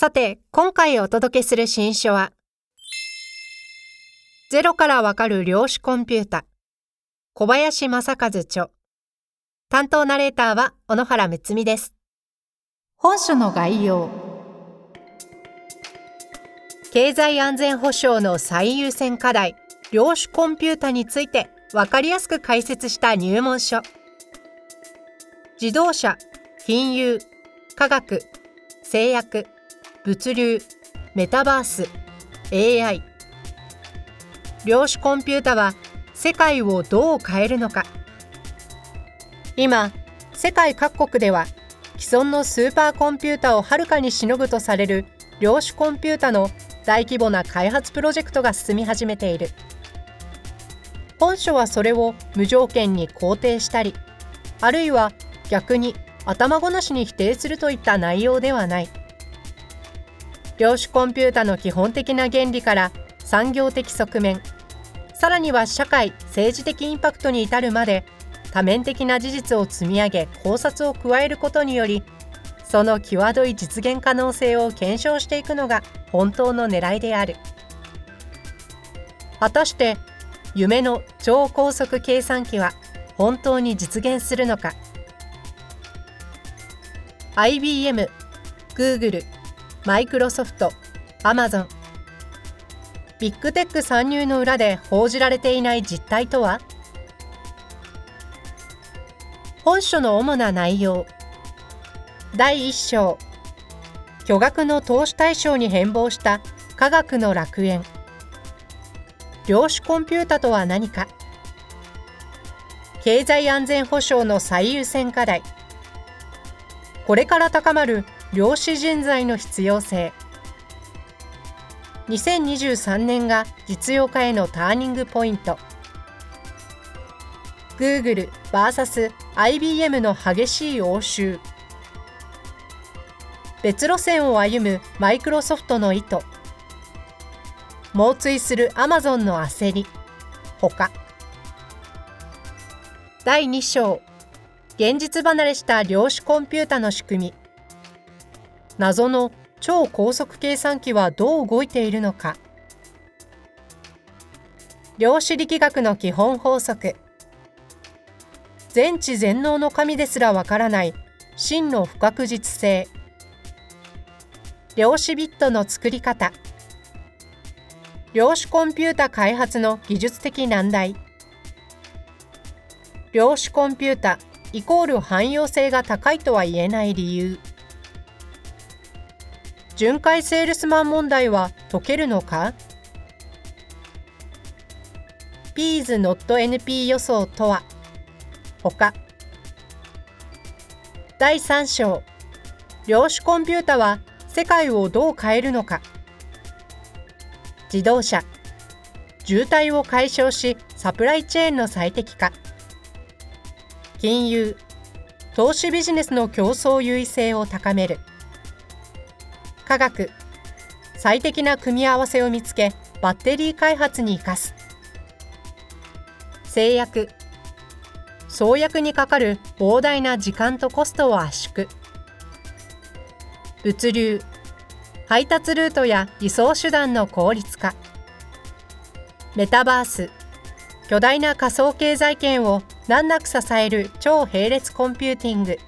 さて今回お届けする新書はゼロからわかる量子コンピュータ小林正和著。担当ナレーターは小野原睦美です。本書の概要。経済安全保障の最優先課題量子コンピュータについてわかりやすく解説した入門書。自動車金融科学製薬物流メタバース AI 量子コンピュータは世界をどう変えるのか。今世界各国では既存のスーパーコンピュータをはるかにしのぐとされる量子コンピュータの大規模な開発プロジェクトが進み始めている。本書はそれを無条件に肯定したりあるいは逆に頭ごなしに否定するといった内容ではない。量子コンピュータの基本的な原理から産業的側面さらには社会政治的インパクトに至るまで多面的な事実を積み上げ考察を加えることによりその際どい実現可能性を検証していくのが本当の狙いである。果たして夢の超高速計算機は本当に実現するのか。IBM、Google、マイクロソフト、アマゾン。ビッグテック参入の裏で報じられていない実態とは？本書の主な内容。第1章。巨額の投資対象に変貌した科学の楽園。量子コンピュータとは何か？経済安全保障の最優先課題。これから高まる量子人材の必要性。2023年が実用化へのターニングポイント。Google vs.IBM の激しい応酬。別路線を歩むマイクロソフトの意図。猛追するアマゾンの焦り。ほか第2章。現実離れした量子コンピュータの仕組み。謎の超高速計算機はどう動いているのか。量子力学の基本法則。全知全能の神ですらわからない真の不確実性。量子ビットの作り方。量子コンピュータ開発の技術的難題。量子コンピュータイコール汎用性が高いとは言えない理由。巡回セールスマン問題は解けるのか？ピーズ not NP 予想とは？他。第3章。量子コンピュータは世界をどう変えるのか？自動車。渋滞を解消しサプライチェーンの最適化。金融。投資ビジネスの競争優位性を高める。科学。最適な組み合わせを見つけバッテリー開発に生かす。製薬創薬にかかる膨大な時間とコストを圧縮。物流。配達ルートや輸送手段の効率化。メタバース。巨大な仮想経済圏を難なく支える超並列コンピューティング。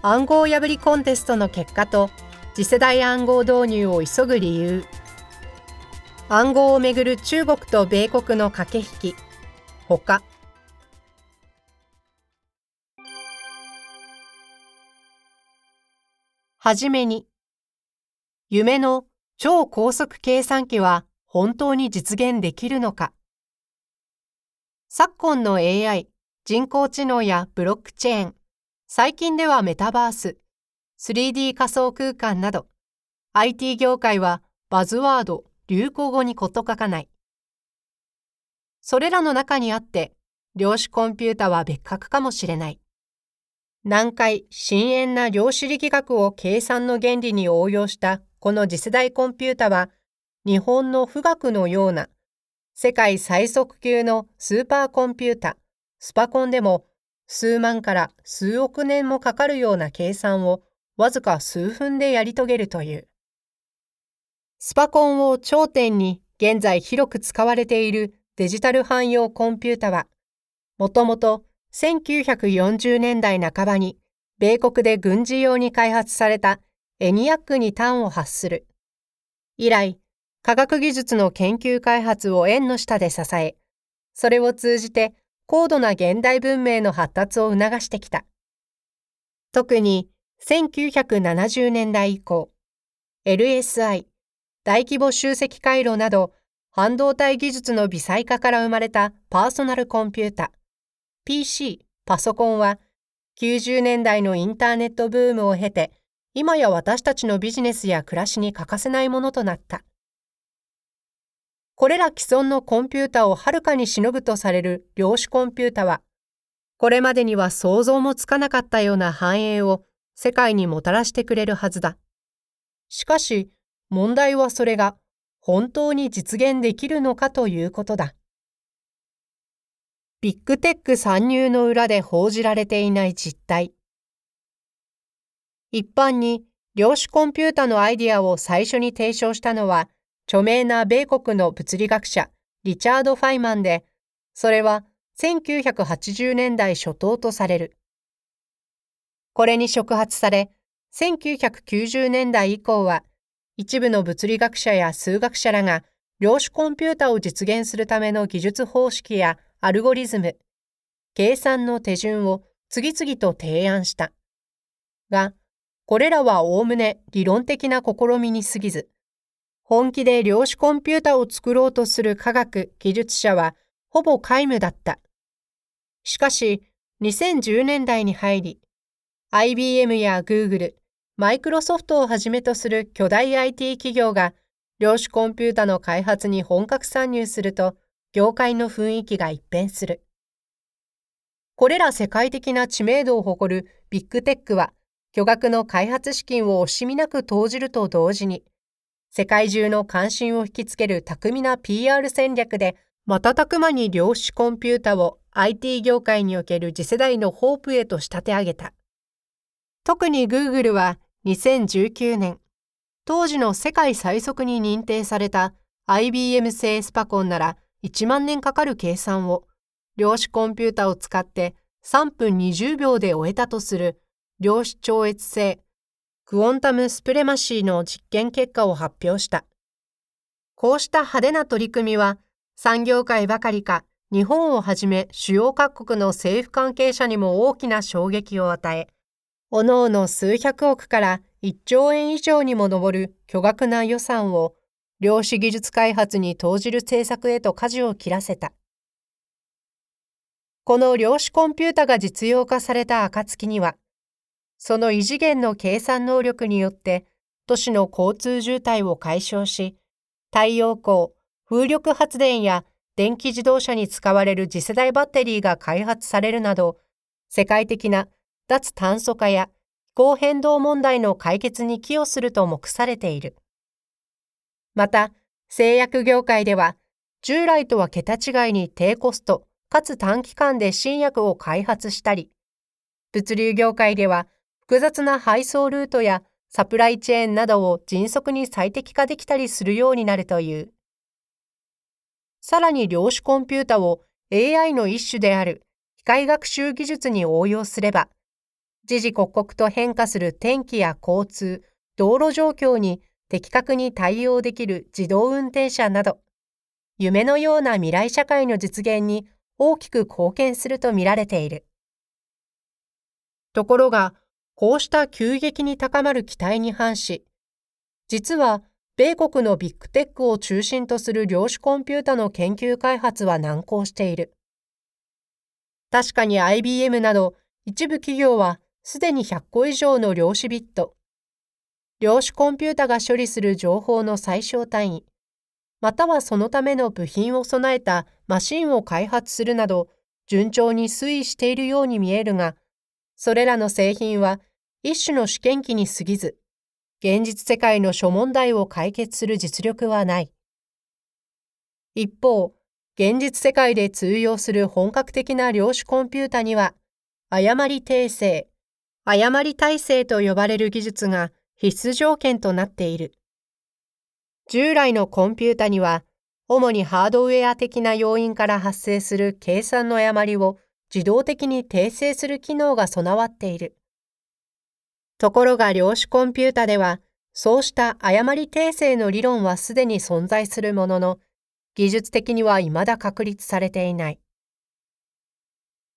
暗号破りコンテストの結果と次世代暗号導入を急ぐ理由。暗号をめぐる中国と米国の駆け引き。ほかはじめに。夢の超高速計算機は本当に実現できるのか。昨今の AI、人工知能やブロックチェーン、最近ではメタバース、3D 仮想空間など、IT 業界はバズワード、流行語にこと書かない。それらの中にあって、量子コンピュータは別格かもしれない。難解、深遠な量子力学を計算の原理に応用したこの次世代コンピュータは、日本の富岳のような世界最速級のスーパーコンピュータ、スパコンでも数万から数億年もかかるような計算をわずか数分でやり遂げるという。スパコンを頂点に現在広く使われているデジタル汎用コンピュータは、もともと1940年代半ばに米国で軍事用に開発されたエニアックに端を発する。以来、科学技術の研究開発を縁の下で支え、それを通じて高度な現代文明の発達を促してきた。特に1970年代以降、LSI、大規模集積回路など半導体技術の微細化から生まれたパーソナルコンピュータ、PC、パソコンは90年代のインターネットブームを経て今や私たちのビジネスや暮らしに欠かせないものとなった。これら既存のコンピュータをはるかにしのぐとされる量子コンピュータは、これまでには想像もつかなかったような繁栄を世界にもたらしてくれるはずだ。しかし、問題はそれが本当に実現できるのかということだ。ビッグテック参入の裏で報じられていない実態。一般に量子コンピュータのアイディアを最初に提唱したのは、著名な米国の物理学者リチャード・ファイマンで、それは1980年代初頭とされる。これに触発され、1990年代以降は、一部の物理学者や数学者らが量子コンピュータを実現するための技術方式やアルゴリズム、計算の手順を次々と提案した。が、これらはおおむね理論的な試みに過ぎず、本気で量子コンピュータを作ろうとする科学、技術者はほぼ皆無だった。しかし、2010年代に入り、IBM や Google、マイクロソフトをはじめとする巨大 IT 企業が量子コンピュータの開発に本格参入すると、業界の雰囲気が一変する。これら世界的な知名度を誇るビッグテックは、巨額の開発資金を惜しみなく投じると同時に、世界中の関心を引きつける巧みな PR 戦略で、瞬く間に量子コンピュータを IT 業界における次世代のホープへと仕立て上げた。特に Google は2019年、当時の世界最速に認定された IBM 製スパコンなら1万年かかる計算を量子コンピュータを使って3分20秒で終えたとする量子超越性クォンタムスプレマシーの実験結果を発表した。こうした派手な取り組みは、産業界ばかりか、日本をはじめ主要各国の政府関係者にも大きな衝撃を与え、各々数百億から1兆円以上にも上る巨額な予算を量子技術開発に投じる政策へと舵を切らせた。この量子コンピュータが実用化された暁には、その異次元の計算能力によって都市の交通渋滞を解消し、太陽光、風力発電や電気自動車に使われる次世代バッテリーが開発されるなど、世界的な脱炭素化や気候変動問題の解決に寄与すると目されている。また、製薬業界では、従来とは桁違いに低コストかつ短期間で新薬を開発したり、物流業界では複雑な配送ルートやサプライチェーンなどを迅速に最適化できたりするようになるという。さらに量子コンピュータを AI の一種である機械学習技術に応用すれば、時々刻々と変化する天気や交通、道路状況に的確に対応できる自動運転車など、夢のような未来社会の実現に大きく貢献するとみられている。ところが、こうした急激に高まる期待に反し、実は米国のビッグテックを中心とする量子コンピュータの研究開発は難航している。確かに IBM など一部企業はすでに100個以上の量子ビット、量子コンピュータが処理する情報の最小単位、またはそのための部品を備えたマシンを開発するなど、順調に推移しているように見えるが、それらの製品は一種の試験機に過ぎず、現実世界の諸問題を解決する実力はない。一方、現実世界で通用する本格的な量子コンピュータには、誤り訂正、誤り体制と呼ばれる技術が必須条件となっている。従来のコンピュータには、主にハードウェア的な要因から発生する計算の誤りを自動的に訂正する機能が備わっている。ところが量子コンピュータでは、そうした誤り訂正の理論はすでに存在するものの、技術的には未だ確立されていない。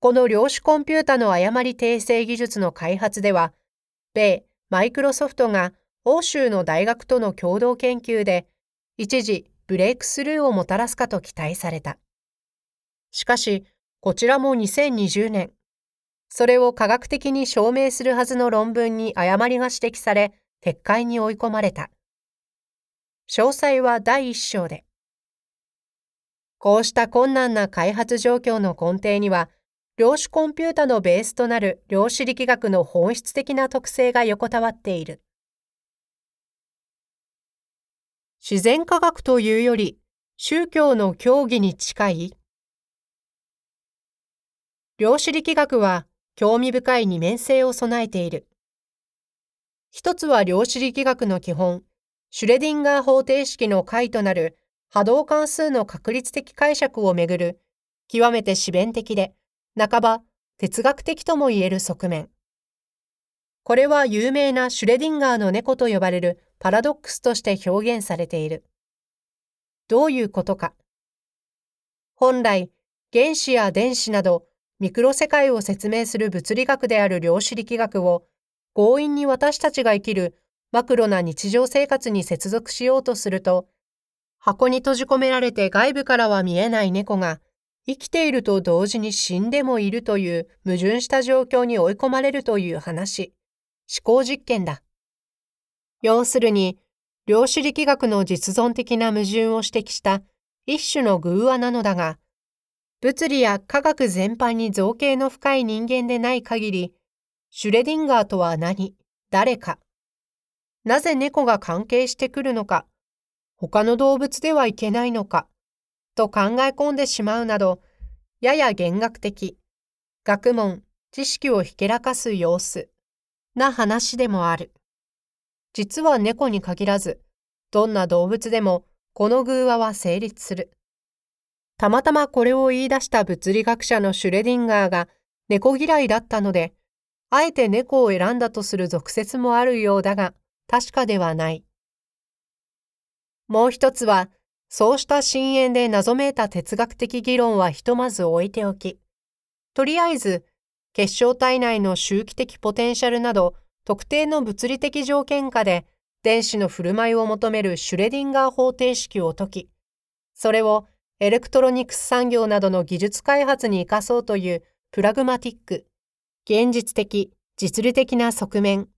この量子コンピュータの誤り訂正技術の開発では、米、マイクロソフトが欧州の大学との共同研究で、一時ブレイクスルーをもたらすかと期待された。しかし、こちらも2020年、それを科学的に証明するはずの論文に誤りが指摘され、撤回に追い込まれた。詳細は第一章で。こうした困難な開発状況の根底には、量子コンピュータのベースとなる量子力学の本質的な特性が横たわっている。自然科学というより、宗教の教義に近い量子力学は興味深い二面性を備えている。一つは量子力学の基本、シュレディンガー方程式の解となる波動関数の確率的解釈をめぐる、極めて自弁的で、半ば哲学的とも言える側面。これは有名なシュレディンガーの猫と呼ばれるパラドックスとして表現されている。どういうことか。本来、原子や電子などミクロ世界を説明する物理学である量子力学を強引に私たちが生きるマクロな日常生活に接続しようとすると、箱に閉じ込められて外部からは見えない猫が生きていると同時に死んでもいるという矛盾した状況に追い込まれるという話、思考実験だ。要するに、量子力学の実存的な矛盾を指摘した一種の偶話なのだが、物理や科学全般に造形の深い人間でない限り、シュレディンガーとは何？誰か。なぜ猫が関係してくるのか。他の動物ではいけないのか。と考え込んでしまうなど、やや弦楽的、学問、知識をひけらかす様子。な話でもある。実は猫に限らず、どんな動物でもこの偶話は成立する。たまたまこれを言い出した物理学者のシュレディンガーが猫嫌いだったので、あえて猫を選んだとする俗説もあるようだが、確かではない。もう一つは、そうした深淵で謎めいた哲学的議論はひとまず置いておき、とりあえず、結晶体内の周期的ポテンシャルなど、特定の物理的条件下で、電子の振る舞いを求めるシュレディンガー方程式を解き、それをエレクトロニクス産業などの技術開発に生かそうというプラグマティック、現実的、実利的な側面。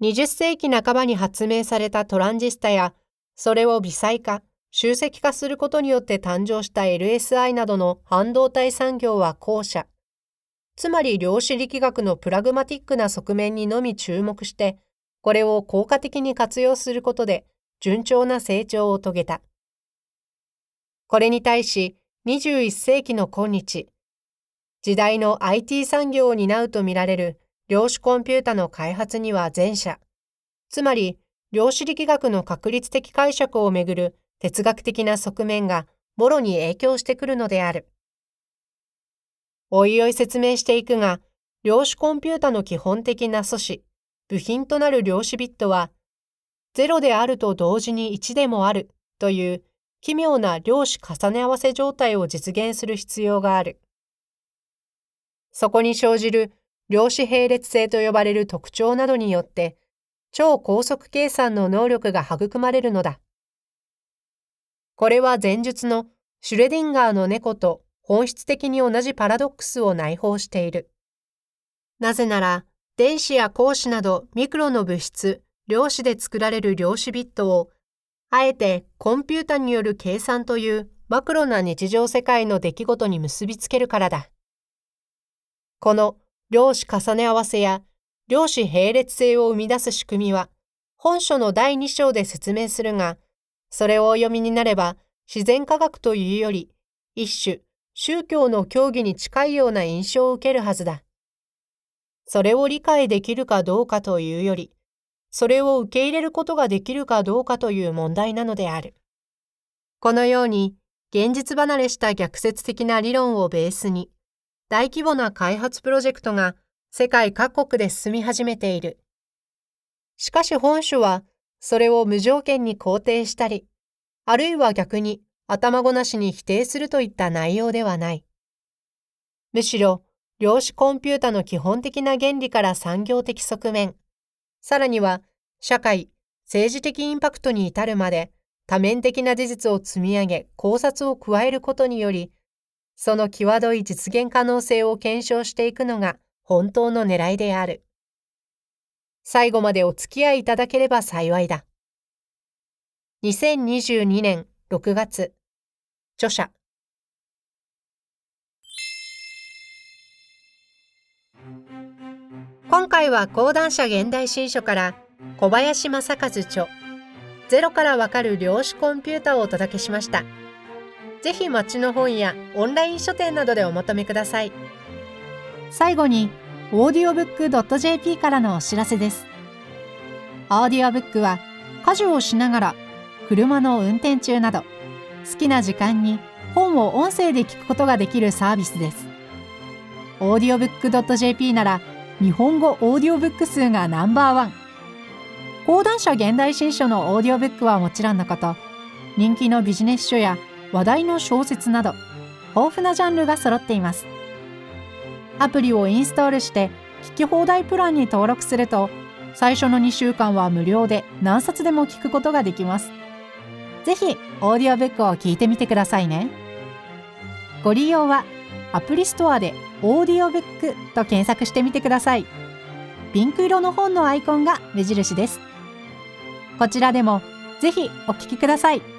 20世紀半ばに発明されたトランジスタや、それを微細化、集積化することによって誕生した LSI などの半導体産業は後者。つまり量子力学のプラグマティックな側面にのみ注目して、これを効果的に活用することで順調な成長を遂げた。これに対し、21世紀の今日、時代の IT 産業を担うとみられる量子コンピュータの開発には前者、つまり量子力学の確率的解釈をめぐる哲学的な側面がもろに影響してくるのである。おいおい説明していくが、量子コンピュータの基本的な素子、部品となる量子ビットは、0であると同時に1でもあるという奇妙な量子重ね合わせ状態を実現する必要がある。そこに生じる量子並列性と呼ばれる特徴などによって、超高速計算の能力が育まれるのだ。これは前述のシュレディンガーの猫と本質的に同じパラドックスを内包している。なぜなら、電子や光子などミクロの物質、量子で作られる量子ビットを、あえてコンピュータによる計算というマクロな日常世界の出来事に結びつけるからだ。この量子重ね合わせや量子並列性を生み出す仕組みは、本書の第2章で説明するが、それをお読みになれば、自然科学というより、一種、宗教の教義に近いような印象を受けるはずだ。それを理解できるかどうかというより、それを受け入れることができるかどうかという問題なのである。このように、現実離れした逆説的な理論をベースに、大規模な開発プロジェクトが世界各国で進み始めている。しかし本書は、それを無条件に肯定したり、あるいは逆に頭ごなしに否定するといった内容ではない。むしろ、量子コンピュータの基本的な原理から産業的側面、さらには社会、政治的インパクトに至るまで多面的な事実を積み上げ考察を加えることにより、その際どい実現可能性を検証していくのが本当の狙いである。最後までお付き合いいただければ幸いだ。2022年6月、著者。今回は講談社現代新書から小林正和著ゼロからわかる量子コンピュータをお届けしました。ぜひ町の本やオンライン書店などでお求めください。最後に、オーディオブック .jp からのお知らせです。オーディオブックは家事をしながら、車の運転中など、好きな時間に本を音声で聞くことができるサービスです。オーディオブック .jp なら、日本語オーディオブック数がナンバーワン。講談社現代新書のオーディオブックはもちろんのこと、人気のビジネス書や話題の小説など豊富なジャンルが揃っています。アプリをインストールして聞き放題プランに登録すると最初の2週間は無料で何冊でも聞くことができます。ぜひオーディオブックを聞いてみてくださいね。ご利用はアプリストアでオーディオブックと検索してみてくださいピンク色の本のアイコンが目印ですこちらでもぜひお聴きください。